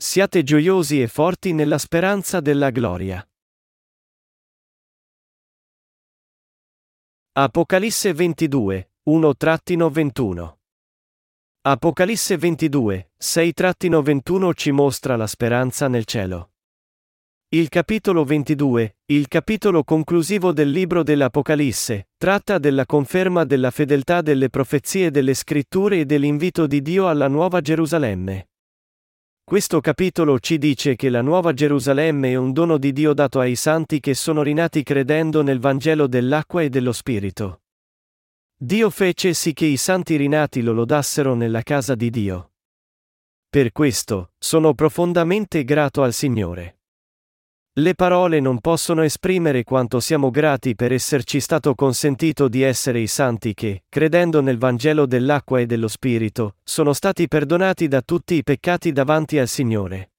Siate gioiosi e forti nella speranza della gloria. Apocalisse 22, 1-21 Apocalisse 22, 6-21 ci mostra la speranza nel cielo. Il capitolo 22, il capitolo conclusivo del libro dell'Apocalisse, tratta della conferma della fedeltà delle profezie delle scritture e dell'invito di Dio alla Nuova Gerusalemme. Questo capitolo ci dice che la Nuova Gerusalemme è un dono di Dio dato ai santi che sono rinati credendo nel Vangelo dell'acqua e dello Spirito. Dio fece sì che i santi rinati lo lodassero nella casa di Dio. Per questo, sono profondamente grato al Signore. Le parole non possono esprimere quanto siamo grati per esserci stato consentito di essere i santi che, credendo nel Vangelo dell'acqua e dello Spirito, sono stati perdonati da tutti i peccati davanti al Signore.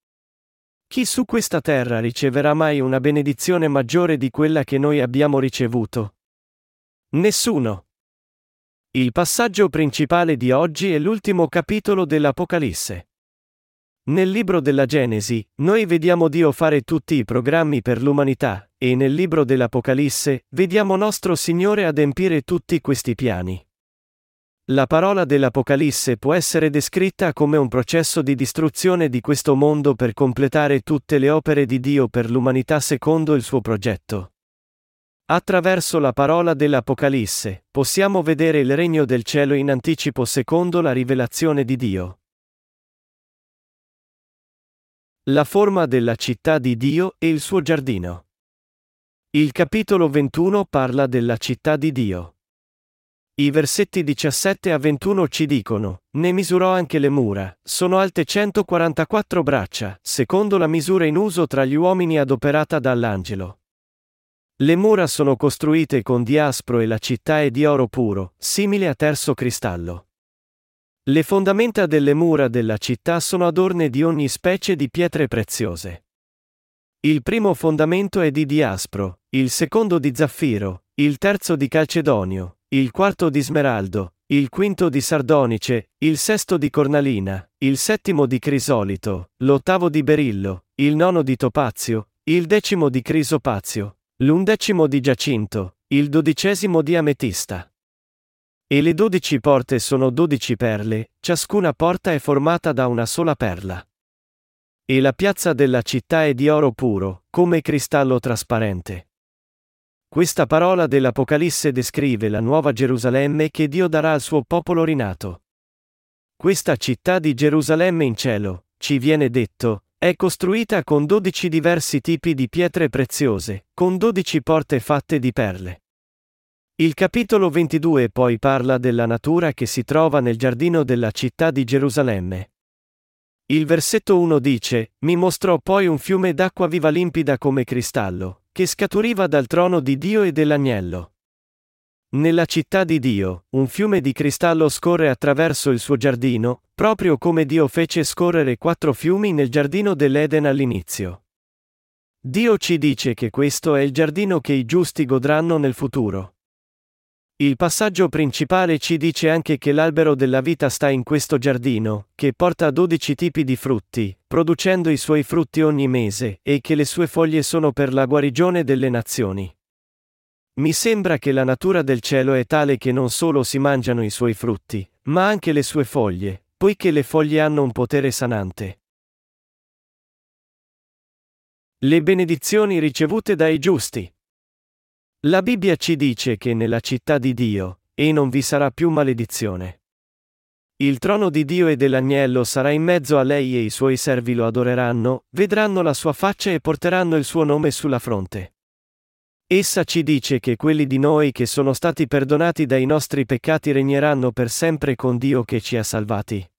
Chi su questa terra riceverà mai una benedizione maggiore di quella che noi abbiamo ricevuto? Nessuno. Il passaggio principale di oggi è l'ultimo capitolo dell'Apocalisse. Nel libro della Genesi, noi vediamo Dio fare tutti i programmi per l'umanità, e nel libro dell'Apocalisse, vediamo nostro Signore adempiere tutti questi piani. La parola dell'Apocalisse può essere descritta come un processo di distruzione di questo mondo per completare tutte le opere di Dio per l'umanità secondo il suo progetto. Attraverso la parola dell'Apocalisse, possiamo vedere il regno del cielo in anticipo secondo la rivelazione di Dio. La forma della città di Dio e il suo giardino. Il capitolo 21 parla della città di Dio. I versetti 17 a 21 ci dicono, ne misurò anche le mura, sono alte 144 braccia, secondo la misura in uso tra gli uomini adoperata dall'angelo. Le mura sono costruite con diaspro e la città è di oro puro, simile a terzo cristallo. Le fondamenta delle mura della città sono adorne di ogni specie di pietre preziose. Il primo fondamento è di diaspro, il secondo di zaffiro, il terzo di calcedonio, il quarto di smeraldo, il quinto di sardonice, il sesto di cornalina, il settimo di crisolito, l'ottavo di berillo, il nono di topazio, il decimo di crisopazio, l'undecimo di giacinto, il dodicesimo di ametista. E le dodici porte sono dodici perle, ciascuna porta è formata da una sola perla. E la piazza della città è di oro puro, come cristallo trasparente. Questa parola dell'Apocalisse descrive la nuova Gerusalemme che Dio darà al suo popolo rinato. Questa città di Gerusalemme in cielo, ci viene detto, è costruita con dodici diversi tipi di pietre preziose, con dodici porte fatte di perle. Il capitolo 22 poi parla della natura che si trova nel giardino della città di Gerusalemme. Il versetto 1 dice, Mi mostrò poi un fiume d'acqua viva limpida come cristallo, che scaturiva dal trono di Dio e dell'agnello. Nella città di Dio, un fiume di cristallo scorre attraverso il suo giardino, proprio come Dio fece scorrere quattro fiumi nel giardino dell'Eden all'inizio. Dio ci dice che questo è il giardino che i giusti godranno nel futuro. Il passaggio principale ci dice anche che l'albero della vita sta in questo giardino, che porta 12 tipi di frutti, producendo i suoi frutti ogni mese, e che le sue foglie sono per la guarigione delle nazioni. Mi sembra che la natura del cielo è tale che non solo si mangiano i suoi frutti, ma anche le sue foglie, poiché le foglie hanno un potere sanante. Le benedizioni ricevute dai giusti. La Bibbia ci dice che nella città di Dio, e non vi sarà più maledizione. Il trono di Dio e dell'agnello sarà in mezzo a lei e i suoi servi lo adoreranno, vedranno la sua faccia e porteranno il suo nome sulla fronte. Essa ci dice che quelli di noi che sono stati perdonati dai nostri peccati regneranno per sempre con Dio che ci ha salvati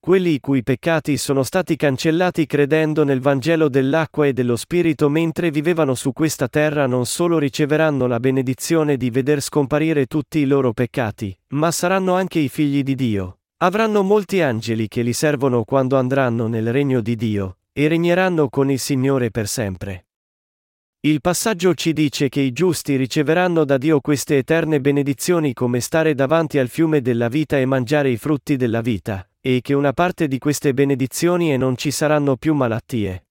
quelli i cui peccati sono stati cancellati credendo nel Vangelo dell'acqua e dello Spirito mentre vivevano su questa terra non solo riceveranno la benedizione di veder scomparire tutti i loro peccati, ma saranno anche i figli di Dio. Avranno molti angeli che li servono quando andranno nel regno di Dio, e regneranno con il Signore per sempre. Il passaggio ci dice che i giusti riceveranno da Dio queste eterne benedizioni come stare davanti al fiume della vita e mangiare i frutti della vita, e che una parte di queste benedizioni e non ci saranno più malattie.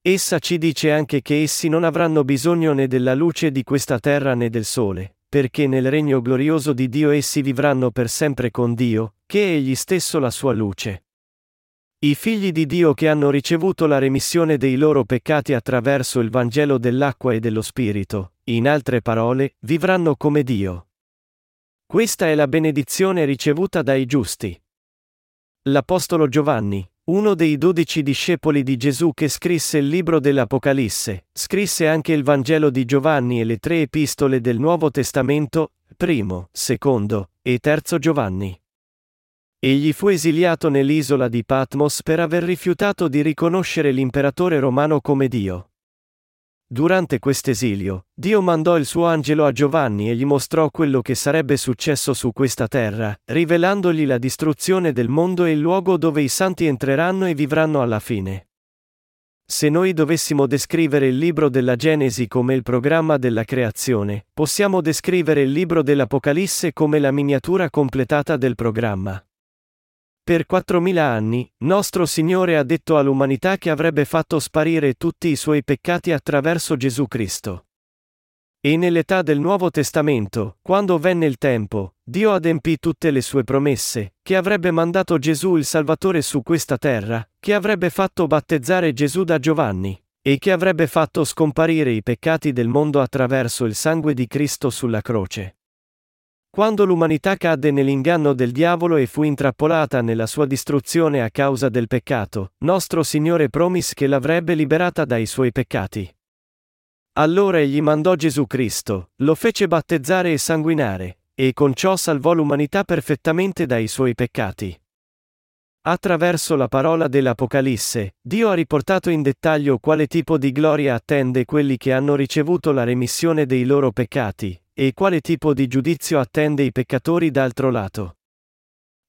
Essa ci dice anche che essi non avranno bisogno né della luce di questa terra né del sole, perché nel regno glorioso di Dio essi vivranno per sempre con Dio, che è egli stesso la sua luce. I figli di Dio che hanno ricevuto la remissione dei loro peccati attraverso il Vangelo dell'acqua e dello Spirito, in altre parole, vivranno come Dio. Questa è la benedizione ricevuta dai giusti. L'Apostolo Giovanni, uno dei dodici discepoli di Gesù che scrisse il libro dell'Apocalisse, scrisse anche il Vangelo di Giovanni e le tre epistole del Nuovo Testamento, primo, secondo e terzo Giovanni. Egli fu esiliato nell'isola di Patmos per aver rifiutato di riconoscere l'imperatore romano come Dio. Durante quest'esilio, Dio mandò il suo angelo a Giovanni e gli mostrò quello che sarebbe successo su questa terra, rivelandogli la distruzione del mondo e il luogo dove i santi entreranno e vivranno alla fine. Se noi dovessimo descrivere il libro della Genesi come il programma della creazione, possiamo descrivere il libro dell'Apocalisse come la miniatura completata del programma. Per 4.000 anni, nostro Signore ha detto all'umanità che avrebbe fatto sparire tutti i suoi peccati attraverso Gesù Cristo. E nell'età del Nuovo Testamento, quando venne il tempo, Dio adempì tutte le sue promesse, che avrebbe mandato Gesù il Salvatore su questa terra, che avrebbe fatto battezzare Gesù da Giovanni, e che avrebbe fatto scomparire i peccati del mondo attraverso il sangue di Cristo sulla croce. Quando l'umanità cadde nell'inganno del diavolo e fu intrappolata nella sua distruzione a causa del peccato, nostro Signore promise che l'avrebbe liberata dai suoi peccati. Allora egli mandò Gesù Cristo, lo fece battezzare e sanguinare, e con ciò salvò l'umanità perfettamente dai suoi peccati. Attraverso la parola dell'Apocalisse, Dio ha riportato in dettaglio quale tipo di gloria attende quelli che hanno ricevuto la remissione dei loro peccati, e quale tipo di giudizio attende i peccatori d'altro lato.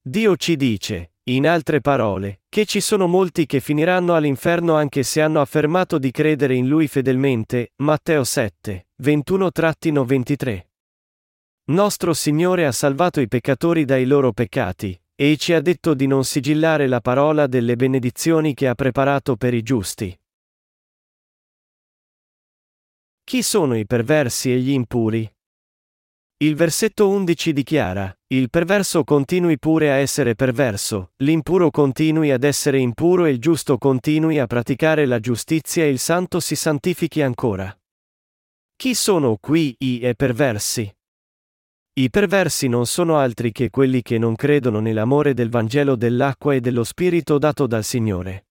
Dio ci dice, in altre parole, che ci sono molti che finiranno all'inferno anche se hanno affermato di credere in Lui fedelmente, Matteo 7, 21-23. Nostro Signore ha salvato i peccatori dai loro peccati, e ci ha detto di non sigillare la parola delle benedizioni che ha preparato per i giusti. Chi sono i perversi e gli impuri? Il versetto 11 dichiara, il perverso continui pure a essere perverso, l'impuro continui ad essere impuro e il giusto continui a praticare la giustizia e il santo si santifichi ancora. Chi sono qui i e perversi? I perversi non sono altri che quelli che non credono nell'amore del Vangelo dell'acqua e dello Spirito dato dal Signore.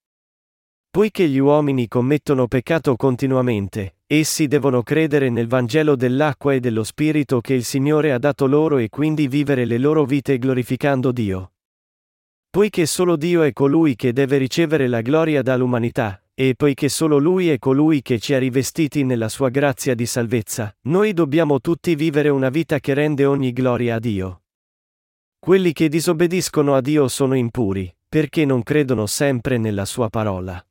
Poiché gli uomini commettono peccato continuamente, essi devono credere nel Vangelo dell'acqua e dello Spirito che il Signore ha dato loro e quindi vivere le loro vite glorificando Dio. Poiché solo Dio è colui che deve ricevere la gloria dall'umanità, e poiché solo Lui è colui che ci ha rivestiti nella sua grazia di salvezza, noi dobbiamo tutti vivere una vita che rende ogni gloria a Dio. Quelli che disobbediscono a Dio sono impuri, perché non credono sempre nella sua parola.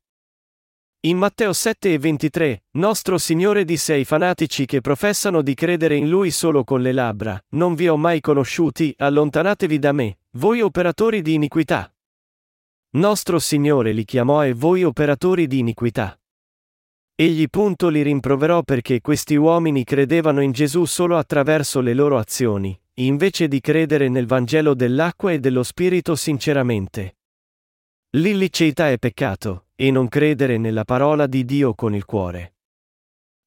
In Matteo 7 e 23, nostro Signore disse ai fanatici che professano di credere in Lui solo con le labbra, Non vi ho mai conosciuti, allontanatevi da me, voi operatori di iniquità. Nostro Signore li chiamò e voi operatori di iniquità. Egli punto li rimproverò perché questi uomini credevano in Gesù solo attraverso le loro azioni, invece di credere nel Vangelo dell'acqua e dello Spirito sinceramente. L'illiceità è peccato, e non credere nella parola di Dio con il cuore.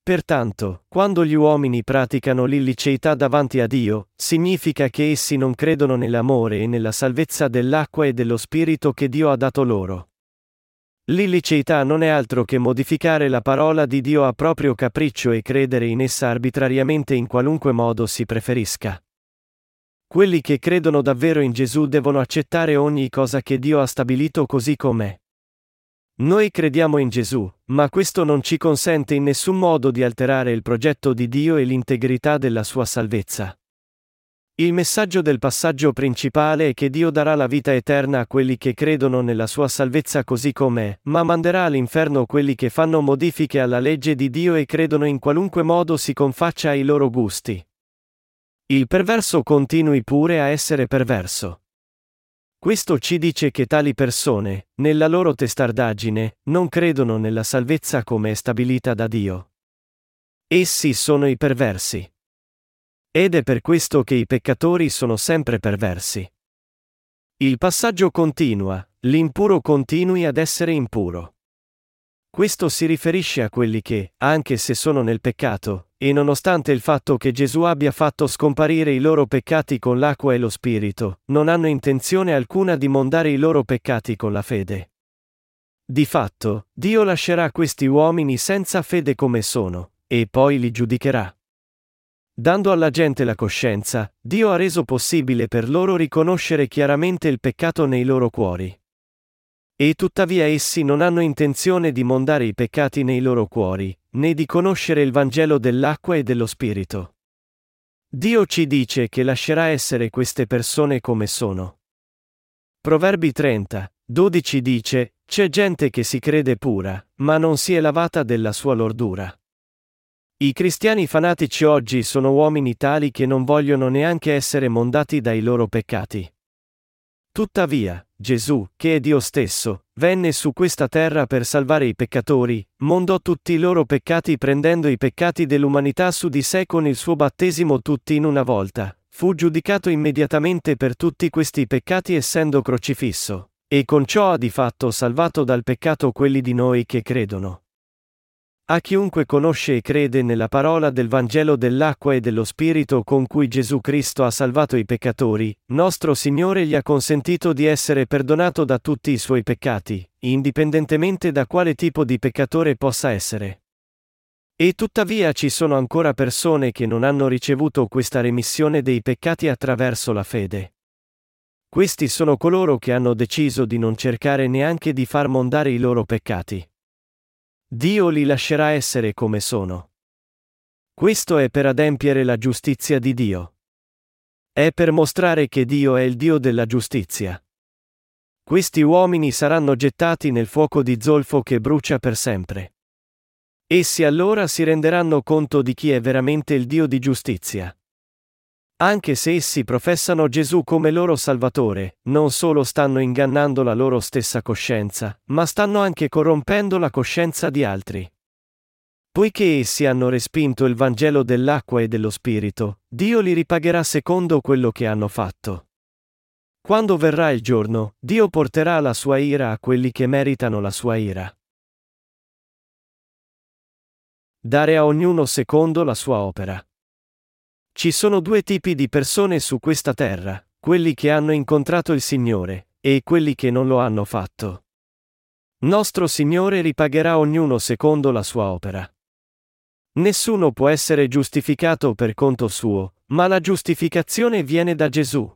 Pertanto, quando gli uomini praticano l'illiceità davanti a Dio, significa che essi non credono nell'amore e nella salvezza dell'acqua e dello Spirito che Dio ha dato loro. L'illiceità non è altro che modificare la parola di Dio a proprio capriccio e credere in essa arbitrariamente in qualunque modo si preferisca. Quelli che credono davvero in Gesù devono accettare ogni cosa che Dio ha stabilito così com'è. Noi crediamo in Gesù, ma questo non ci consente in nessun modo di alterare il progetto di Dio e l'integrità della sua salvezza. Il messaggio del passaggio principale è che Dio darà la vita eterna a quelli che credono nella sua salvezza così com'è, ma manderà all'inferno quelli che fanno modifiche alla legge di Dio e credono in qualunque modo si confaccia ai loro gusti. Il perverso continui pure a essere perverso. Questo ci dice che tali persone, nella loro testardaggine, non credono nella salvezza come è stabilita da Dio. Essi sono i perversi. Ed è per questo che i peccatori sono sempre perversi. Il passaggio continua, l'impuro continui ad essere impuro. Questo si riferisce a quelli che, anche se sono nel peccato, e nonostante il fatto che Gesù abbia fatto scomparire i loro peccati con l'acqua e lo Spirito, non hanno intenzione alcuna di mondare i loro peccati con la fede. Di fatto, Dio lascerà questi uomini senza fede come sono, e poi li giudicherà. Dando alla gente la coscienza, Dio ha reso possibile per loro riconoscere chiaramente il peccato nei loro cuori. E tuttavia essi non hanno intenzione di mondare i peccati nei loro cuori, né di conoscere il Vangelo dell'acqua e dello Spirito. Dio ci dice che lascerà essere queste persone come sono. Proverbi 30, 12 dice, c'è gente che si crede pura, ma non si è lavata della sua lordura. I cristiani fanatici oggi sono uomini tali che non vogliono neanche essere mondati dai loro peccati. Tuttavia, Gesù, che è Dio stesso, venne su questa terra per salvare i peccatori, mondò tutti i loro peccati prendendo i peccati dell'umanità su di sé con il suo battesimo tutti in una volta, fu giudicato immediatamente per tutti questi peccati essendo crocifisso, e con ciò ha di fatto salvato dal peccato quelli di noi che credono. A chiunque conosce e crede nella parola del Vangelo dell'acqua e dello Spirito con cui Gesù Cristo ha salvato i peccatori, nostro Signore gli ha consentito di essere perdonato da tutti i suoi peccati, indipendentemente da quale tipo di peccatore possa essere. E tuttavia ci sono ancora persone che non hanno ricevuto questa remissione dei peccati attraverso la fede. Questi sono coloro che hanno deciso di non cercare neanche di far mondare i loro peccati. Dio li lascerà essere come sono. Questo è per adempiere la giustizia di Dio. È per mostrare che Dio è il Dio della giustizia. Questi uomini saranno gettati nel fuoco di zolfo che brucia per sempre. Essi allora si renderanno conto di chi è veramente il Dio di giustizia. Anche se essi professano Gesù come loro Salvatore, non solo stanno ingannando la loro stessa coscienza, ma stanno anche corrompendo la coscienza di altri. Poiché essi hanno respinto il Vangelo dell'acqua e dello Spirito, Dio li ripagherà secondo quello che hanno fatto. Quando verrà il giorno, Dio porterà la sua ira a quelli che meritano la sua ira. Dare a ognuno secondo la sua opera. Ci sono due tipi di persone su questa terra, quelli che hanno incontrato il Signore, e quelli che non lo hanno fatto. Nostro Signore ripagherà ognuno secondo la sua opera. Nessuno può essere giustificato per conto suo, ma la giustificazione viene da Gesù.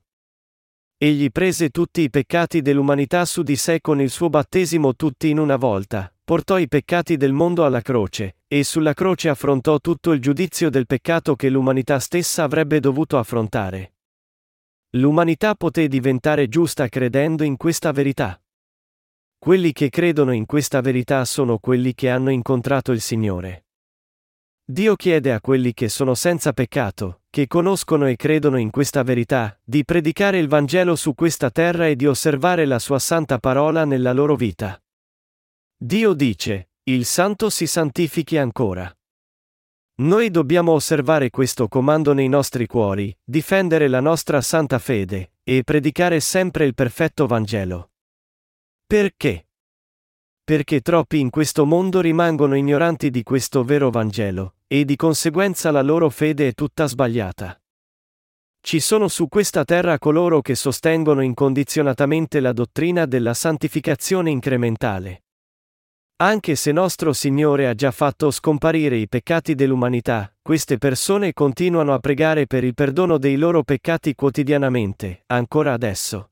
Egli prese tutti i peccati dell'umanità su di sé con il suo battesimo tutti in una volta, portò i peccati del mondo alla croce, e sulla croce affrontò tutto il giudizio del peccato che l'umanità stessa avrebbe dovuto affrontare. L'umanità poté diventare giusta credendo in questa verità. Quelli che credono in questa verità sono quelli che hanno incontrato il Signore. Dio chiede a quelli che sono senza peccato, che conoscono e credono in questa verità, di predicare il Vangelo su questa terra e di osservare la sua santa parola nella loro vita. Dio dice, il santo si santifichi ancora. Noi dobbiamo osservare questo comando nei nostri cuori, difendere la nostra santa fede, e predicare sempre il perfetto Vangelo. Perché? Perché troppi in questo mondo rimangono ignoranti di questo vero Vangelo, e di conseguenza la loro fede è tutta sbagliata. Ci sono su questa terra coloro che sostengono incondizionatamente la dottrina della santificazione incrementale. Anche se nostro Signore ha già fatto scomparire i peccati dell'umanità, queste persone continuano a pregare per il perdono dei loro peccati quotidianamente, ancora adesso.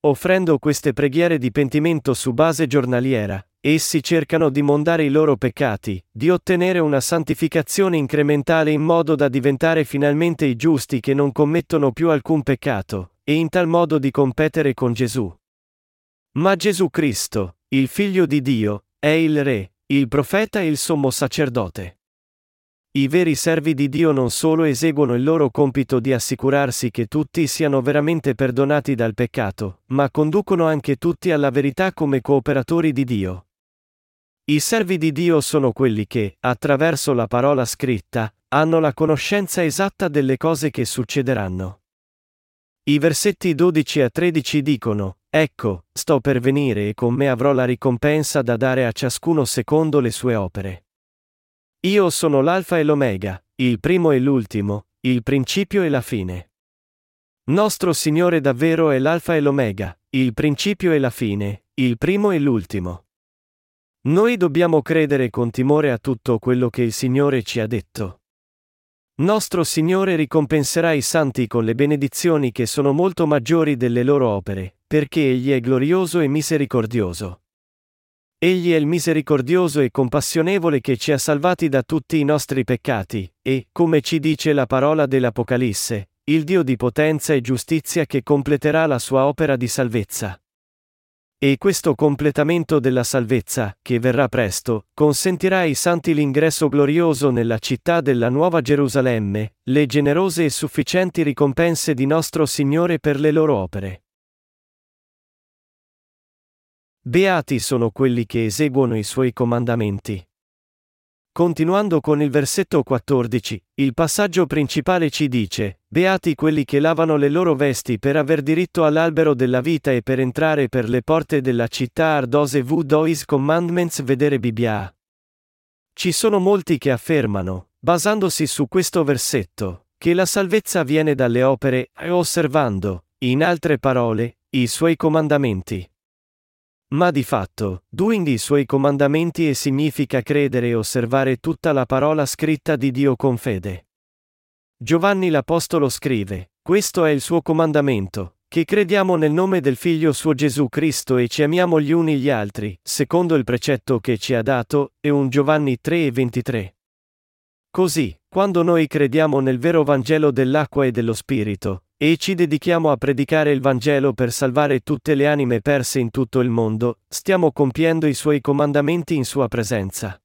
Offrendo queste preghiere di pentimento su base giornaliera, essi cercano di mondare i loro peccati, di ottenere una santificazione incrementale in modo da diventare finalmente i giusti che non commettono più alcun peccato, e in tal modo di competere con Gesù. Ma Gesù Cristo, il Figlio di Dio, è il Re, il profeta e il sommo sacerdote. I veri servi di Dio non solo eseguono il loro compito di assicurarsi che tutti siano veramente perdonati dal peccato, ma conducono anche tutti alla verità come cooperatori di Dio. I servi di Dio sono quelli che, attraverso la parola scritta, hanno la conoscenza esatta delle cose che succederanno. I versetti 12 a 13 dicono, Ecco, sto per venire e con me avrò la ricompensa da dare a ciascuno secondo le sue opere. Io sono l'Alfa e l'Omega, il primo e l'ultimo, il principio e la fine. Nostro Signore davvero è l'Alfa e l'Omega, il principio e la fine, il primo e l'ultimo. Noi dobbiamo credere con timore a tutto quello che il Signore ci ha detto. Nostro Signore ricompenserà i santi con le benedizioni che sono molto maggiori delle loro opere, perché Egli è glorioso e misericordioso. Egli è il misericordioso e compassionevole che ci ha salvati da tutti i nostri peccati, e, come ci dice la parola dell'Apocalisse, il Dio di potenza e giustizia che completerà la sua opera di salvezza. E questo completamento della salvezza, che verrà presto, consentirà ai santi l'ingresso glorioso nella città della Nuova Gerusalemme, le generose e sufficienti ricompense di nostro Signore per le loro opere. Beati sono quelli che eseguono i suoi comandamenti. Continuando con il versetto 14, il passaggio principale ci dice, Beati quelli che lavano le loro vesti per aver diritto all'albero della vita e per entrare per le porte della città ardose v dois commandments vedere Bibbia. Ci sono molti che affermano, basandosi su questo versetto, che la salvezza viene dalle opere e osservando, in altre parole, i suoi comandamenti. Ma di fatto, doing i suoi comandamenti e significa credere e osservare tutta la parola scritta di Dio con fede. Giovanni l'Apostolo scrive, questo è il suo comandamento, che crediamo nel nome del Figlio suo Gesù Cristo e ci amiamo gli uni gli altri, secondo il precetto che ci ha dato, e un Giovanni 3 e 23. Così, quando noi crediamo nel vero Vangelo dell'acqua e dello Spirito, e ci dedichiamo a predicare il Vangelo per salvare tutte le anime perse in tutto il mondo, stiamo compiendo i suoi comandamenti in sua presenza.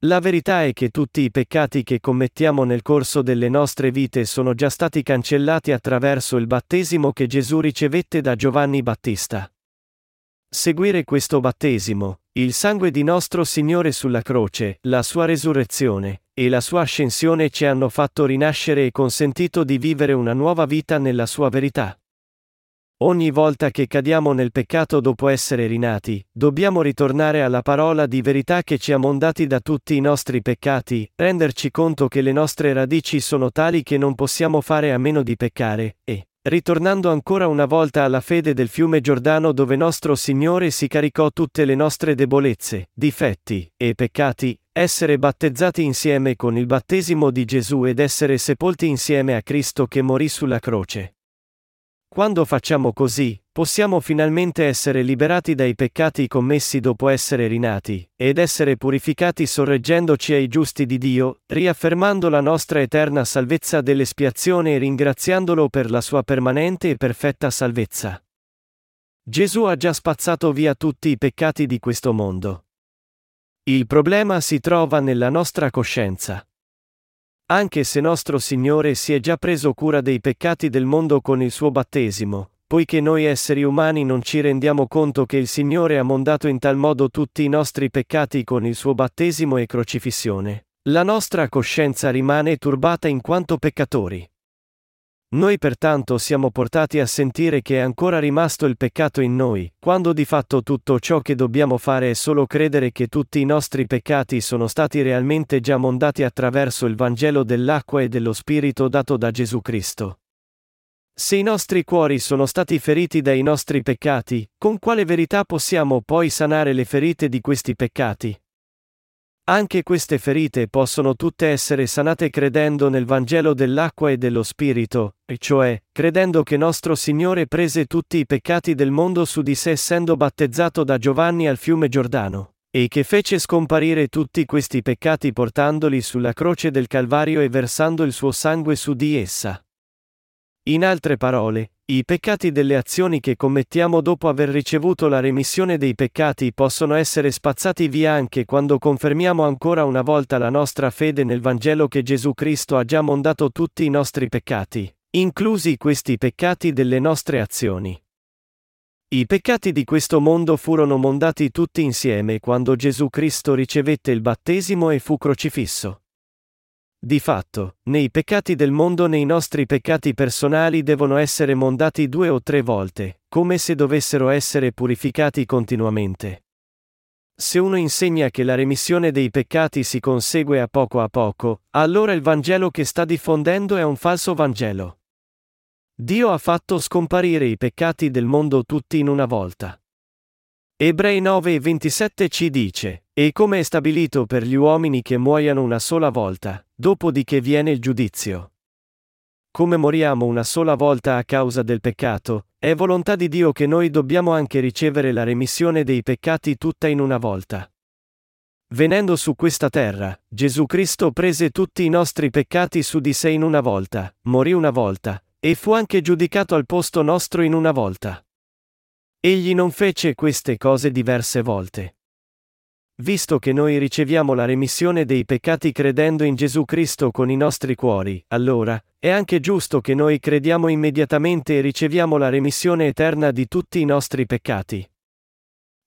La verità è che tutti i peccati che commettiamo nel corso delle nostre vite sono già stati cancellati attraverso il battesimo che Gesù ricevette da Giovanni Battista. Seguire questo battesimo, il sangue di nostro Signore sulla croce, la sua resurrezione, e la sua ascensione ci hanno fatto rinascere e consentito di vivere una nuova vita nella sua verità. Ogni volta che cadiamo nel peccato dopo essere rinati, dobbiamo ritornare alla parola di verità che ci ha mondati da tutti i nostri peccati, renderci conto che le nostre radici sono tali che non possiamo fare a meno di peccare, e, ritornando ancora una volta alla fede del fiume Giordano dove nostro Signore si caricò tutte le nostre debolezze, difetti e peccati, essere battezzati insieme con il battesimo di Gesù ed essere sepolti insieme a Cristo che morì sulla croce. Quando facciamo così, possiamo finalmente essere liberati dai peccati commessi dopo essere rinati, ed essere purificati sorreggendoci ai giusti di Dio, riaffermando la nostra eterna salvezza dell'espiazione e ringraziandolo per la sua permanente e perfetta salvezza. Gesù ha già spazzato via tutti i peccati di questo mondo. Il problema si trova nella nostra coscienza. Anche se nostro Signore si è già preso cura dei peccati del mondo con il suo battesimo, poiché noi esseri umani non ci rendiamo conto che il Signore ha mondato in tal modo tutti i nostri peccati con il suo battesimo e crocifissione, la nostra coscienza rimane turbata in quanto peccatori. Noi pertanto siamo portati a sentire che è ancora rimasto il peccato in noi, quando di fatto tutto ciò che dobbiamo fare è solo credere che tutti i nostri peccati sono stati realmente già mondati attraverso il Vangelo dell'acqua e dello Spirito dato da Gesù Cristo. Se i nostri cuori sono stati feriti dai nostri peccati, con quale verità possiamo poi sanare le ferite di questi peccati? Anche queste ferite possono tutte essere sanate credendo nel Vangelo dell'acqua e dello Spirito, e cioè, credendo che nostro Signore prese tutti i peccati del mondo su di sé essendo battezzato da Giovanni al fiume Giordano, e che fece scomparire tutti questi peccati portandoli sulla croce del Calvario e versando il suo sangue su di essa. In altre parole, I peccati delle azioni che commettiamo dopo aver ricevuto la remissione dei peccati possono essere spazzati via anche quando confermiamo ancora una volta la nostra fede nel Vangelo che Gesù Cristo ha già mondato tutti i nostri peccati, inclusi questi peccati delle nostre azioni. I peccati di questo mondo furono mondati tutti insieme quando Gesù Cristo ricevette il battesimo e fu crocifisso. Di fatto, nei peccati del mondo nei nostri peccati personali devono essere mondati due o tre volte, come se dovessero essere purificati continuamente. Se uno insegna che la remissione dei peccati si consegue a poco a poco, allora il Vangelo che sta diffondendo è un falso Vangelo. Dio ha fatto scomparire i peccati del mondo tutti in una volta. Ebrei 9:27 ci dice, e come è stabilito per gli uomini che muoiano una sola volta, dopodiché viene il giudizio. Come moriamo una sola volta a causa del peccato, è volontà di Dio che noi dobbiamo anche ricevere la remissione dei peccati tutta in una volta. Venendo su questa terra, Gesù Cristo prese tutti i nostri peccati su di sé in una volta, morì una volta, e fu anche giudicato al posto nostro in una volta. Egli non fece queste cose diverse volte. Visto che noi riceviamo la remissione dei peccati credendo in Gesù Cristo con i nostri cuori, allora, è anche giusto che noi crediamo immediatamente e riceviamo la remissione eterna di tutti i nostri peccati.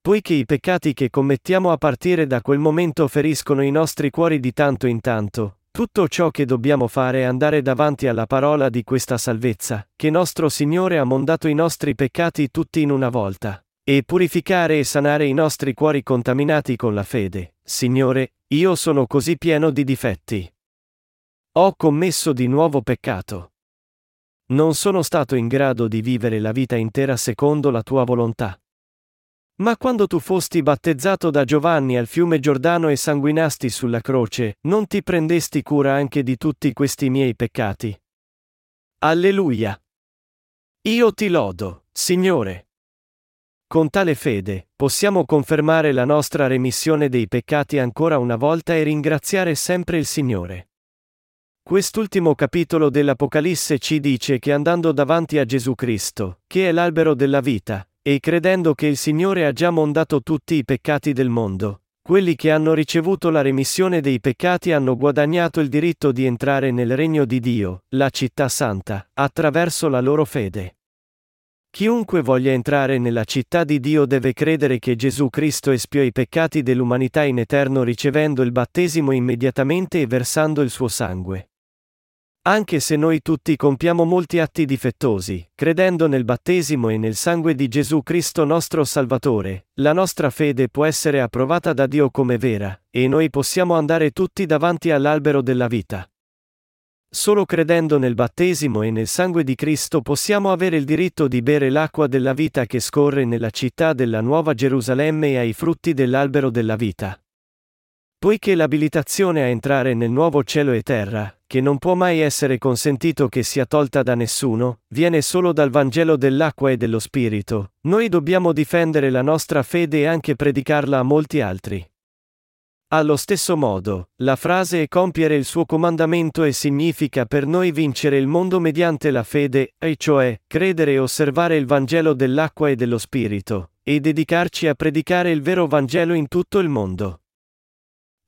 Poiché i peccati che commettiamo a partire da quel momento feriscono i nostri cuori di tanto in tanto, tutto ciò che dobbiamo fare è andare davanti alla parola di questa salvezza, che nostro Signore ha mondato i nostri peccati tutti in una volta e purificare e sanare i nostri cuori contaminati con la fede. Signore, io sono così pieno di difetti. Ho commesso di nuovo peccato. Non sono stato in grado di vivere la vita intera secondo la tua volontà. Ma quando tu fosti battezzato da Giovanni al fiume Giordano e sanguinasti sulla croce, non ti prendesti cura anche di tutti questi miei peccati. Alleluia. Io ti lodo, Signore. Con tale fede, possiamo confermare la nostra remissione dei peccati ancora una volta e ringraziare sempre il Signore. Quest'ultimo capitolo dell'Apocalisse ci dice che andando davanti a Gesù Cristo, che è l'albero della vita, e credendo che il Signore ha già mondato tutti i peccati del mondo, quelli che hanno ricevuto la remissione dei peccati hanno guadagnato il diritto di entrare nel regno di Dio, la città santa, attraverso la loro fede. Chiunque voglia entrare nella città di Dio deve credere che Gesù Cristo espiò i peccati dell'umanità in eterno ricevendo il battesimo immediatamente e versando il suo sangue. Anche se noi tutti compiamo molti atti difettosi, credendo nel battesimo e nel sangue di Gesù Cristo nostro Salvatore, la nostra fede può essere approvata da Dio come vera, e noi possiamo andare tutti davanti all'albero della vita. Solo credendo nel battesimo e nel sangue di Cristo possiamo avere il diritto di bere l'acqua della vita che scorre nella città della Nuova Gerusalemme e ai frutti dell'albero della vita. Poiché l'abilitazione a entrare nel nuovo cielo e terra, che non può mai essere consentito che sia tolta da nessuno, viene solo dal Vangelo dell'acqua e dello Spirito, noi dobbiamo difendere la nostra fede e anche predicarla a molti altri. Allo stesso modo, la frase è compiere il suo comandamento e significa per noi vincere il mondo mediante la fede, e cioè, credere e osservare il Vangelo dell'acqua e dello Spirito, e dedicarci a predicare il vero Vangelo in tutto il mondo.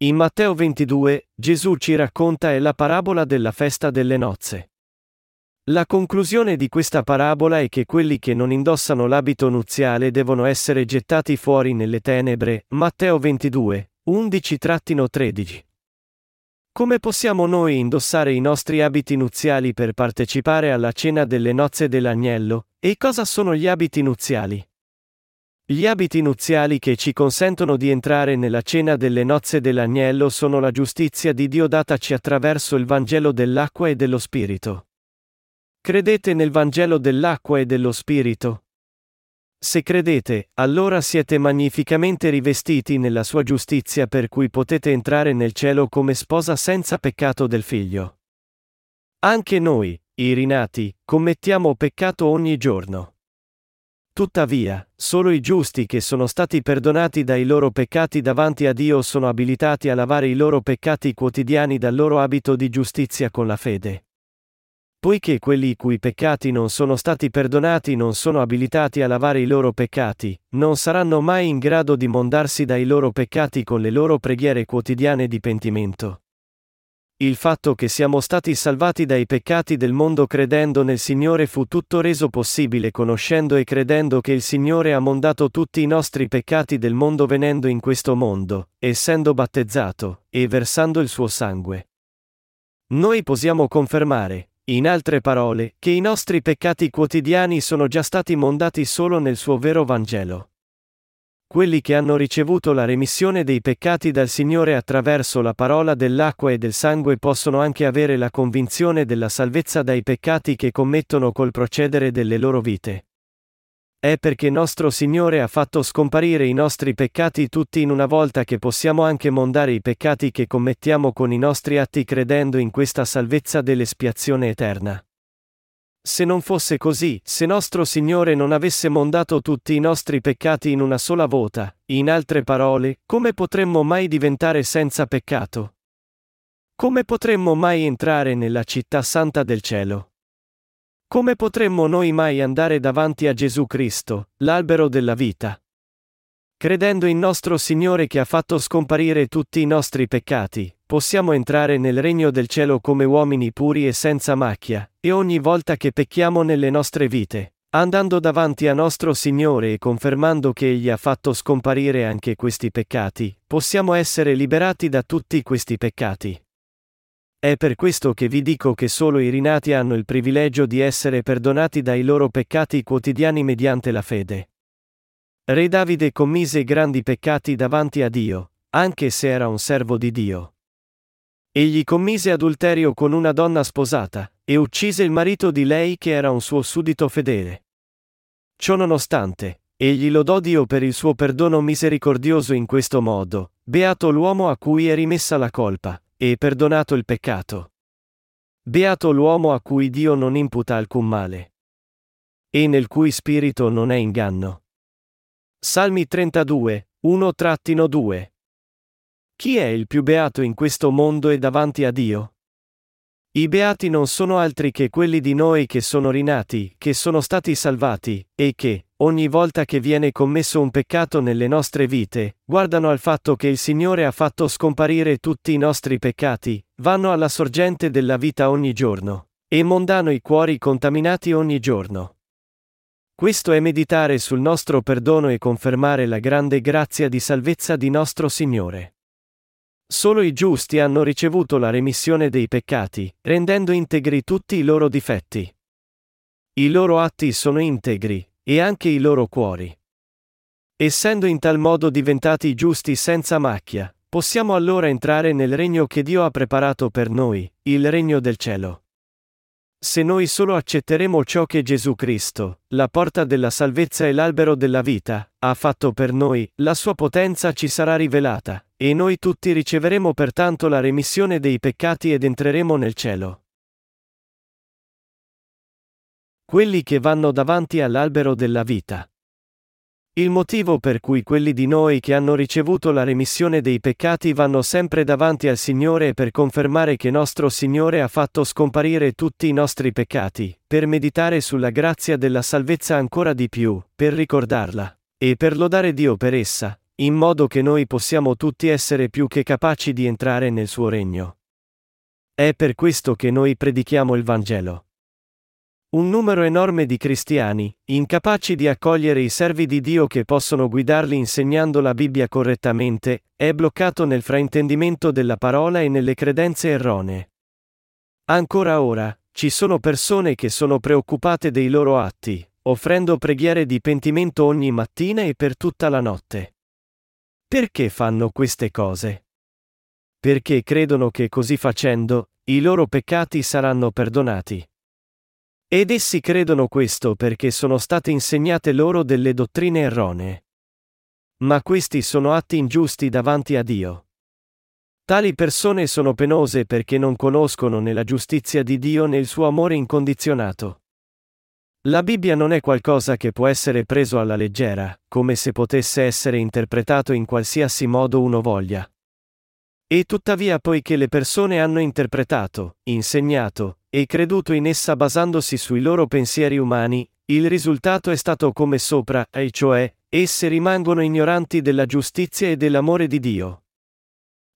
In Matteo 22, Gesù ci racconta è la parabola della festa delle nozze. La conclusione di questa parabola è che quelli che non indossano l'abito nuziale devono essere gettati fuori nelle tenebre, Matteo 22, 11-13. Come possiamo noi indossare i nostri abiti nuziali per partecipare alla cena delle nozze dell'agnello, e cosa sono gli abiti nuziali? Gli abiti nuziali che ci consentono di entrare nella cena delle nozze dell'agnello sono la giustizia di Dio dataci attraverso il Vangelo dell'acqua e dello Spirito. Credete nel Vangelo dell'acqua e dello Spirito? Se credete, allora siete magnificamente rivestiti nella sua giustizia per cui potete entrare nel cielo come sposa senza peccato del figlio. Anche noi, i rinati, commettiamo peccato ogni giorno. Tuttavia, solo i giusti che sono stati perdonati dai loro peccati davanti a Dio sono abilitati a lavare i loro peccati quotidiani dal loro abito di giustizia con la fede. poiché quelli i cui peccati non sono stati perdonati non sono abilitati a lavare i loro peccati, non saranno mai in grado di mondarsi dai loro peccati con le loro preghiere quotidiane di pentimento. Il fatto che siamo stati salvati dai peccati del mondo credendo nel Signore fu tutto reso possibile conoscendo e credendo che il Signore ha mondato tutti i nostri peccati del mondo venendo in questo mondo, essendo battezzato, e versando il suo sangue. Noi possiamo confermare, in altre parole, che i nostri peccati quotidiani sono già stati mondati solo nel suo vero Vangelo. Quelli che hanno ricevuto la remissione dei peccati dal Signore attraverso la parola dell'acqua e del sangue possono anche avere la convinzione della salvezza dai peccati che commettono col procedere delle loro vite. È perché nostro Signore ha fatto scomparire i nostri peccati tutti in una volta che possiamo anche mondare i peccati che commettiamo con i nostri atti credendo in questa salvezza dell'espiazione eterna. Se non fosse così, se nostro Signore non avesse mondato tutti i nostri peccati in una sola vota, in altre parole, come potremmo mai diventare senza peccato? Come potremmo mai entrare nella città santa del cielo? Come potremmo noi mai andare davanti a Gesù Cristo, l'albero della vita? Credendo in nostro Signore che ha fatto scomparire tutti i nostri peccati, possiamo entrare nel regno del cielo come uomini puri e senza macchia, e ogni volta che pecchiamo nelle nostre vite, andando davanti a nostro Signore e confermando che Egli ha fatto scomparire anche questi peccati, possiamo essere liberati da tutti questi peccati. È per questo che vi dico che solo i rinati hanno il privilegio di essere perdonati dai loro peccati quotidiani mediante la fede. Re Davide commise grandi peccati davanti a Dio, anche se era un servo di Dio. Egli commise adulterio con una donna sposata, e uccise il marito di lei che era un suo suddito fedele. Ciononostante, egli lodò Dio per il suo perdono misericordioso in questo modo, beato l'uomo a cui è rimessa la colpa, e perdonato il peccato. Beato l'uomo a cui Dio non imputa alcun male. E nel cui spirito non è inganno. Salmi 32, 1-2 chi è il più beato in questo mondo e davanti a Dio? I beati non sono altri che quelli di noi che sono rinati, che sono stati salvati, e che, ogni volta che viene commesso un peccato nelle nostre vite, guardano al fatto che il Signore ha fatto scomparire tutti i nostri peccati, vanno alla sorgente della vita ogni giorno, e mondano i cuori contaminati ogni giorno. Questo è meditare sul nostro perdono e confermare la grande grazia di salvezza di nostro Signore. Solo i giusti hanno ricevuto la remissione dei peccati, rendendo integri tutti i loro difetti. I loro atti sono integri, e anche i loro cuori. Essendo in tal modo diventati giusti senza macchia, possiamo allora entrare nel regno che Dio ha preparato per noi, il regno del cielo. Se noi solo accetteremo ciò che Gesù Cristo, la porta della salvezza e l'albero della vita, ha fatto per noi, la sua potenza ci sarà rivelata, e noi tutti riceveremo pertanto la remissione dei peccati ed entreremo nel cielo. Quelli che vanno davanti all'albero della vita. Il motivo per cui quelli di noi che hanno ricevuto la remissione dei peccati vanno sempre davanti al Signore è per confermare che nostro Signore ha fatto scomparire tutti i nostri peccati, per meditare sulla grazia della salvezza ancora di più, per ricordarla, e per lodare Dio per essa, in modo che noi possiamo tutti essere più che capaci di entrare nel suo regno. È per questo che noi predichiamo il Vangelo. Un numero enorme di cristiani, incapaci di accogliere i servi di Dio che possono guidarli insegnando la Bibbia correttamente, è bloccato nel fraintendimento della parola e nelle credenze erronee. Ancora ora, ci sono persone che sono preoccupate dei loro atti, offrendo preghiere di pentimento ogni mattina e per tutta la notte. Perché fanno queste cose? Perché credono che così facendo, i loro peccati saranno perdonati. Ed essi credono questo perché sono state insegnate loro delle dottrine erronee. Ma questi sono atti ingiusti davanti a Dio. Tali persone sono penose perché non conoscono né la giustizia di Dio né il suo amore incondizionato. La Bibbia non è qualcosa che può essere preso alla leggera, come se potesse essere interpretato in qualsiasi modo uno voglia. E tuttavia poiché le persone hanno interpretato, insegnato, e creduto in essa basandosi sui loro pensieri umani, il risultato è stato come sopra, e cioè, esse rimangono ignoranti della giustizia e dell'amore di Dio.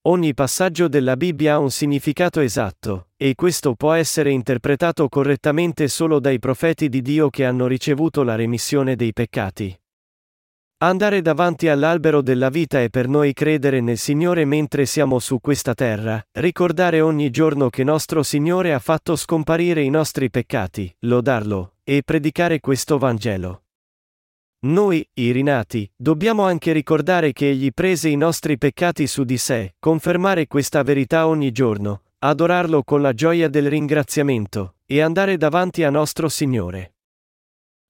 Ogni passaggio della Bibbia ha un significato esatto, e questo può essere interpretato correttamente solo dai profeti di Dio che hanno ricevuto la remissione dei peccati. Andare davanti all'albero della vita è per noi credere nel Signore mentre siamo su questa terra, ricordare ogni giorno che nostro Signore ha fatto scomparire i nostri peccati, lodarlo, e predicare questo Vangelo. Noi, i rinati, dobbiamo anche ricordare che Egli prese i nostri peccati su di sé, confermare questa verità ogni giorno, adorarlo con la gioia del ringraziamento, e andare davanti a nostro Signore.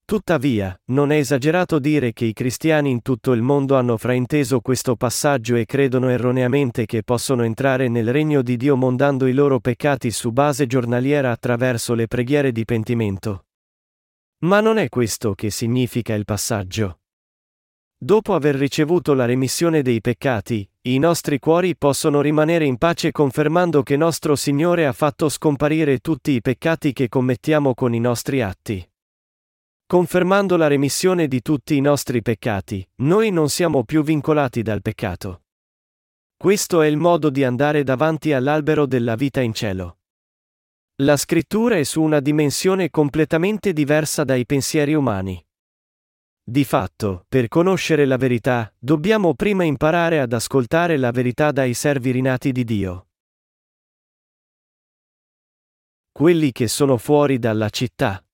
Tuttavia, non è esagerato dire che i cristiani in tutto il mondo hanno frainteso questo passaggio e credono erroneamente che possono entrare nel regno di Dio mondando i loro peccati su base giornaliera attraverso le preghiere di pentimento. Ma non è questo che significa il passaggio. Dopo aver ricevuto la remissione dei peccati, i nostri cuori possono rimanere in pace confermando che nostro Signore ha fatto scomparire tutti i peccati che commettiamo con i nostri atti. Confermando la remissione di tutti i nostri peccati, noi non siamo più vincolati dal peccato. Questo è il modo di andare davanti all'albero della vita in cielo. La scrittura è su una dimensione completamente diversa dai pensieri umani. Di fatto, per conoscere la verità, dobbiamo prima imparare ad ascoltare la verità dai servi rinati di Dio. Quelli che sono fuori dalla città.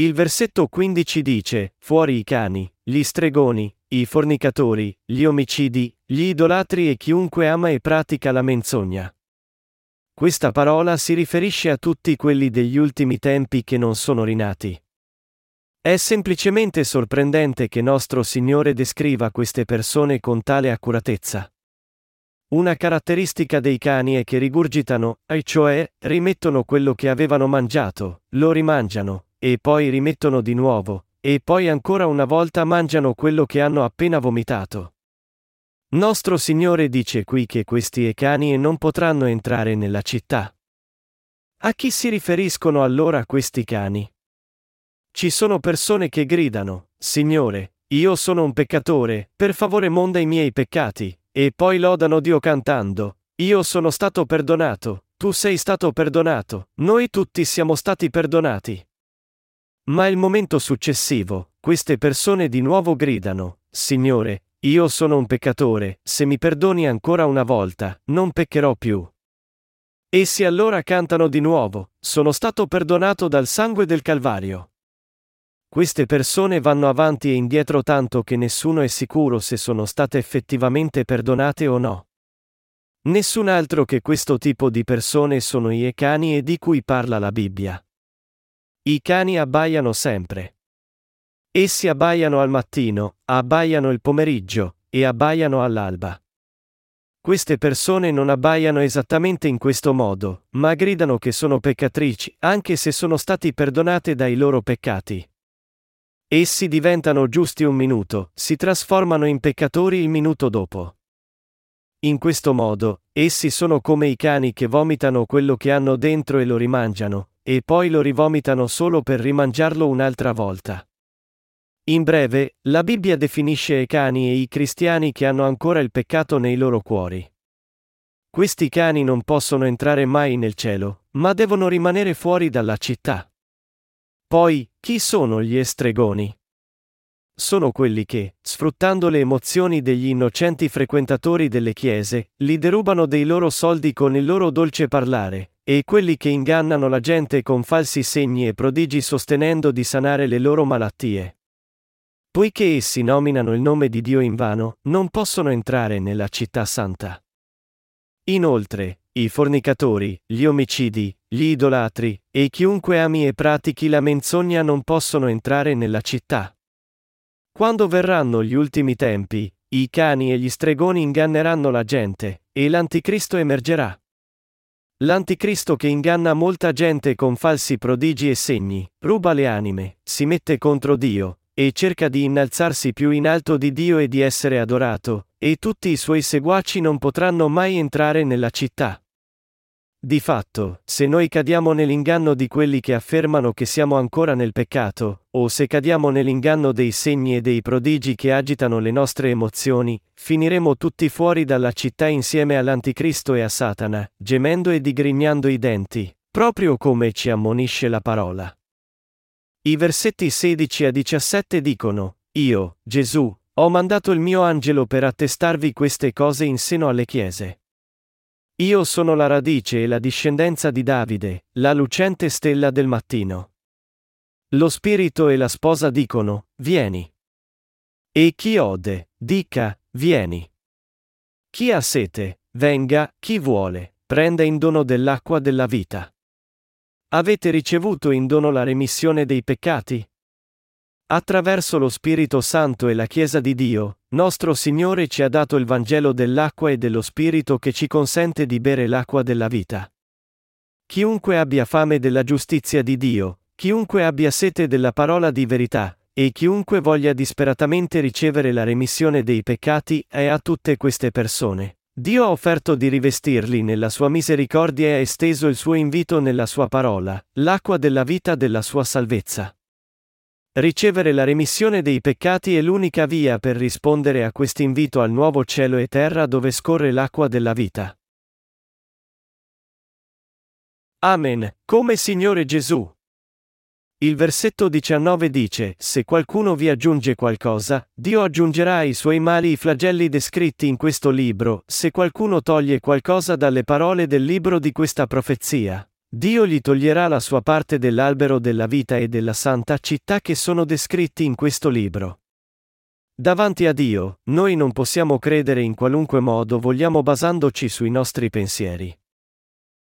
Il versetto 15 dice, fuori i cani, gli stregoni, i fornicatori, gli omicidi, gli idolatri e chiunque ama e pratica la menzogna. Questa parola si riferisce a tutti quelli degli ultimi tempi che non sono rinati. È semplicemente sorprendente che nostro Signore descriva queste persone con tale accuratezza. Una caratteristica dei cani è che rigurgitano, e cioè, rimettono quello che avevano mangiato, lo rimangiano, e poi rimettono di nuovo, e poi ancora una volta mangiano quello che hanno appena vomitato. Nostro Signore dice qui che questi ecani non potranno entrare nella città. A chi si riferiscono allora questi cani? Ci sono persone che gridano, Signore, io sono un peccatore, per favore monda i miei peccati, e poi lodano Dio cantando, io sono stato perdonato, tu sei stato perdonato, noi tutti siamo stati perdonati. Ma il momento successivo, queste persone di nuovo gridano, Signore, io sono un peccatore, se mi perdoni ancora una volta, non peccherò più. Essi allora cantano di nuovo, sono stato perdonato dal sangue del Calvario. Queste persone vanno avanti e indietro tanto che nessuno è sicuro se sono state effettivamente perdonate o no. Nessun altro che questo tipo di persone sono i cani e di cui parla la Bibbia. I cani abbaiano sempre. Essi abbaiano al mattino, abbaiano il pomeriggio, e abbaiano all'alba. Queste persone non abbaiano esattamente in questo modo, ma gridano che sono peccatrici, anche se sono stati perdonate dai loro peccati. Essi diventano giusti un minuto, si trasformano in peccatori il minuto dopo. In questo modo, essi sono come i cani che vomitano quello che hanno dentro e lo rimangiano, e poi lo rivomitano solo per rimangiarlo un'altra volta. In breve, la Bibbia definisce i cani e i cristiani che hanno ancora il peccato nei loro cuori. Questi cani non possono entrare mai nel cielo, ma devono rimanere fuori dalla città. Poi, chi sono gli estregoni? Sono quelli che, sfruttando le emozioni degli innocenti frequentatori delle chiese, li derubano dei loro soldi con il loro dolce parlare, e quelli che ingannano la gente con falsi segni e prodigi sostenendo di sanare le loro malattie. Poiché essi nominano il nome di Dio in vano, non possono entrare nella città santa. Inoltre, i fornicatori, gli omicidi, gli idolatri, e chiunque ami e pratichi la menzogna non possono entrare nella città. Quando verranno gli ultimi tempi, i cani e gli stregoni inganneranno la gente, e l'anticristo emergerà. L'anticristo che inganna molta gente con falsi prodigi e segni, ruba le anime, si mette contro Dio, e cerca di innalzarsi più in alto di Dio e di essere adorato, e tutti i suoi seguaci non potranno mai entrare nella città. Di fatto, se noi cadiamo nell'inganno di quelli che affermano che siamo ancora nel peccato, o se cadiamo nell'inganno dei segni e dei prodigi che agitano le nostre emozioni, finiremo tutti fuori dalla città insieme all'Anticristo e a Satana, gemendo e digrignando i denti, proprio come ci ammonisce la parola. I versetti 16 a 17 dicono, Io, Gesù, ho mandato il mio angelo per attestarvi queste cose in seno alle chiese. Io sono la radice e la discendenza di Davide, la lucente stella del mattino. Lo spirito e la sposa dicono, vieni. E chi ode, dica, vieni. Chi ha sete, venga, chi vuole, prenda in dono dell'acqua della vita. Avete ricevuto in dono la remissione dei peccati? Attraverso lo Spirito Santo e la Chiesa di Dio, nostro Signore ci ha dato il Vangelo dell'acqua e dello Spirito che ci consente di bere l'acqua della vita. Chiunque abbia fame della giustizia di Dio, chiunque abbia sete della parola di verità, e chiunque voglia disperatamente ricevere la remissione dei peccati è a tutte queste persone. Dio ha offerto di rivestirli nella sua misericordia e ha esteso il suo invito nella sua parola, l'acqua della vita della sua salvezza. Ricevere la remissione dei peccati è l'unica via per rispondere a quest'invito al nuovo cielo e terra dove scorre l'acqua della vita. Amen, come Signore Gesù. Il versetto 19 dice, Se qualcuno vi aggiunge qualcosa, Dio aggiungerà ai suoi mali i flagelli descritti in questo libro, se qualcuno toglie qualcosa dalle parole del libro di questa profezia. Dio gli toglierà la sua parte dell'albero della vita e della santa città che sono descritti in questo libro. Davanti a Dio, noi non possiamo credere in qualunque modo vogliamo basandoci sui nostri pensieri.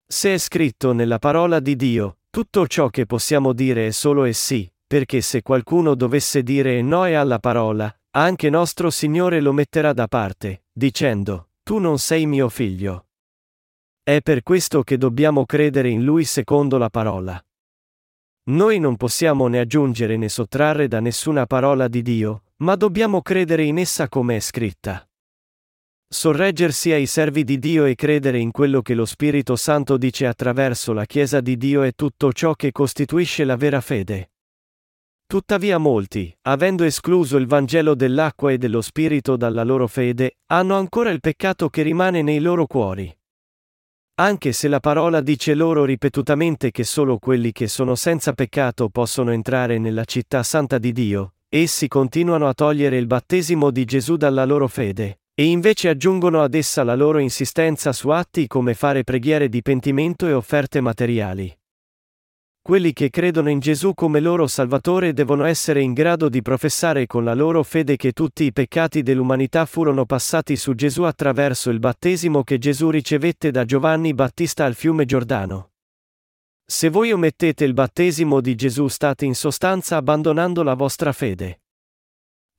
Se è scritto nella parola di Dio, tutto ciò che possiamo dire è solo e sì, perché se qualcuno dovesse dire no e alla parola, anche nostro Signore lo metterà da parte, dicendo, Tu non sei mio figlio. È per questo che dobbiamo credere in Lui secondo la parola. Noi non possiamo né aggiungere né sottrarre da nessuna parola di Dio, ma dobbiamo credere in essa come è scritta. Sorreggersi ai servi di Dio e credere in quello che lo Spirito Santo dice attraverso la Chiesa di Dio è tutto ciò che costituisce la vera fede. Tuttavia molti, avendo escluso il Vangelo dell'acqua e dello Spirito dalla loro fede, hanno ancora il peccato che rimane nei loro cuori. Anche se la parola dice loro ripetutamente che solo quelli che sono senza peccato possono entrare nella città santa di Dio, essi continuano a togliere il battesimo di Gesù dalla loro fede, e invece aggiungono ad essa la loro insistenza su atti come fare preghiere di pentimento e offerte materiali. Quelli che credono in Gesù come loro Salvatore devono essere in grado di professare con la loro fede che tutti i peccati dell'umanità furono passati su Gesù attraverso il battesimo che Gesù ricevette da Giovanni Battista al fiume Giordano. Se voi omettete il battesimo di Gesù state in sostanza abbandonando la vostra fede.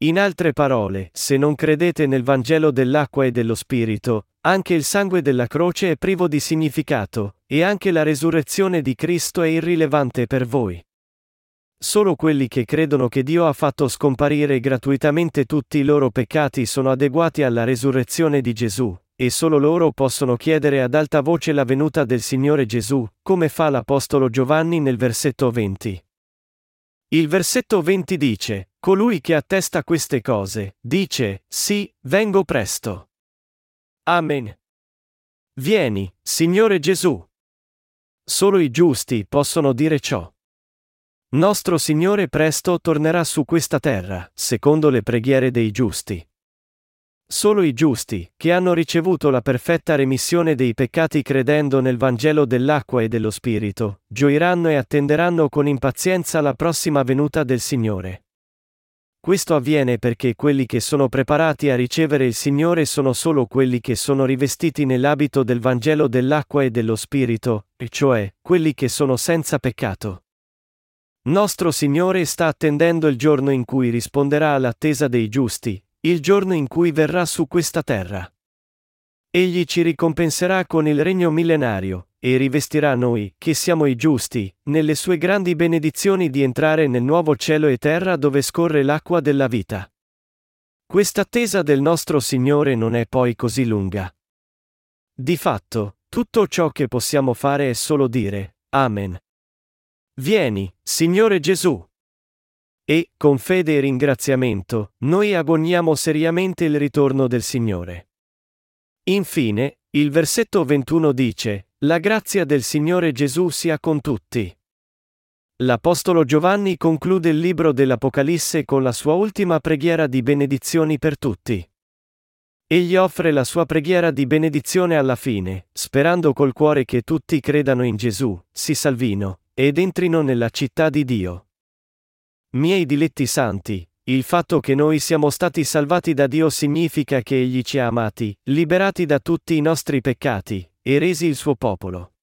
In altre parole, se non credete nel Vangelo dell'acqua e dello Spirito, anche il sangue della croce è privo di significato, e anche la resurrezione di Cristo è irrilevante per voi. Solo quelli che credono che Dio ha fatto scomparire gratuitamente tutti i loro peccati sono adeguati alla resurrezione di Gesù, e solo loro possono chiedere ad alta voce la venuta del Signore Gesù, come fa l'Apostolo Giovanni nel versetto 20. Il versetto 20 dice, Colui che attesta queste cose, dice, sì, vengo presto. Amen. Vieni, Signore Gesù. Solo i giusti possono dire ciò. Nostro Signore presto tornerà su questa terra, secondo le preghiere dei giusti. Solo i giusti, che hanno ricevuto la perfetta remissione dei peccati credendo nel Vangelo dell'acqua e dello Spirito, gioiranno e attenderanno con impazienza la prossima venuta del Signore. Questo avviene perché quelli che sono preparati a ricevere il Signore sono solo quelli che sono rivestiti nell'abito del Vangelo dell'acqua e dello Spirito, e cioè, quelli che sono senza peccato. Nostro Signore sta attendendo il giorno in cui risponderà all'attesa dei giusti, il giorno in cui verrà su questa terra. Egli ci ricompenserà con il regno millenario, e rivestirà noi, che siamo i giusti, nelle sue grandi benedizioni di entrare nel nuovo cielo e terra dove scorre l'acqua della vita. Quest'attesa del nostro Signore non è poi così lunga. Di fatto, tutto ciò che possiamo fare è solo dire, Amen. Vieni, Signore Gesù. E, con fede e ringraziamento, noi agogniamo seriamente il ritorno del Signore. Infine, il versetto 21 dice, La grazia del Signore Gesù sia con tutti. L'Apostolo Giovanni conclude il libro dell'Apocalisse con la sua ultima preghiera di benedizioni per tutti. Egli offre la sua preghiera di benedizione alla fine, sperando col cuore che tutti credano in Gesù, si salvino, ed entrino nella città di Dio. Miei diletti santi, il fatto che noi siamo stati salvati da Dio significa che Egli ci ha amati, liberati da tutti i nostri peccati, e resi il suo popolo.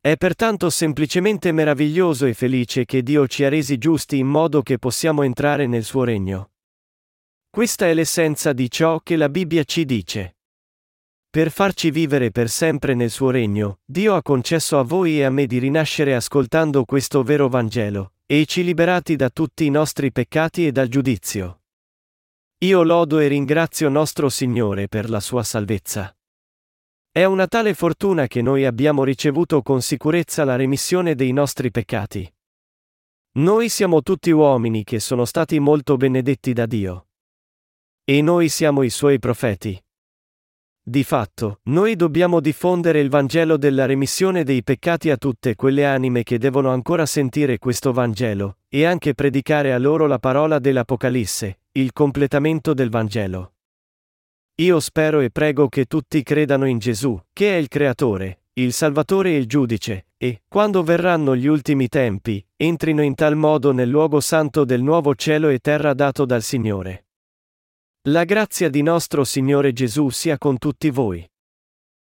È pertanto semplicemente meraviglioso e felice che Dio ci ha resi giusti in modo che possiamo entrare nel suo regno. Questa è l'essenza di ciò che la Bibbia ci dice. Per farci vivere per sempre nel suo regno, Dio ha concesso a voi e a me di rinascere ascoltando questo vero Vangelo, e ci liberati da tutti i nostri peccati e dal giudizio. Io lodo e ringrazio nostro Signore per la sua salvezza. È una tale fortuna che noi abbiamo ricevuto con sicurezza la remissione dei nostri peccati. Noi siamo tutti uomini che sono stati molto benedetti da Dio. E noi siamo i suoi profeti. Di fatto, noi dobbiamo diffondere il Vangelo della remissione dei peccati a tutte quelle anime che devono ancora sentire questo Vangelo, e anche predicare a loro la parola dell'Apocalisse, il completamento del Vangelo. Io spero e prego che tutti credano in Gesù, che è il Creatore, il Salvatore e il Giudice, e, quando verranno gli ultimi tempi, entrino in tal modo nel luogo santo del nuovo cielo e terra dato dal Signore. La grazia di nostro Signore Gesù sia con tutti voi.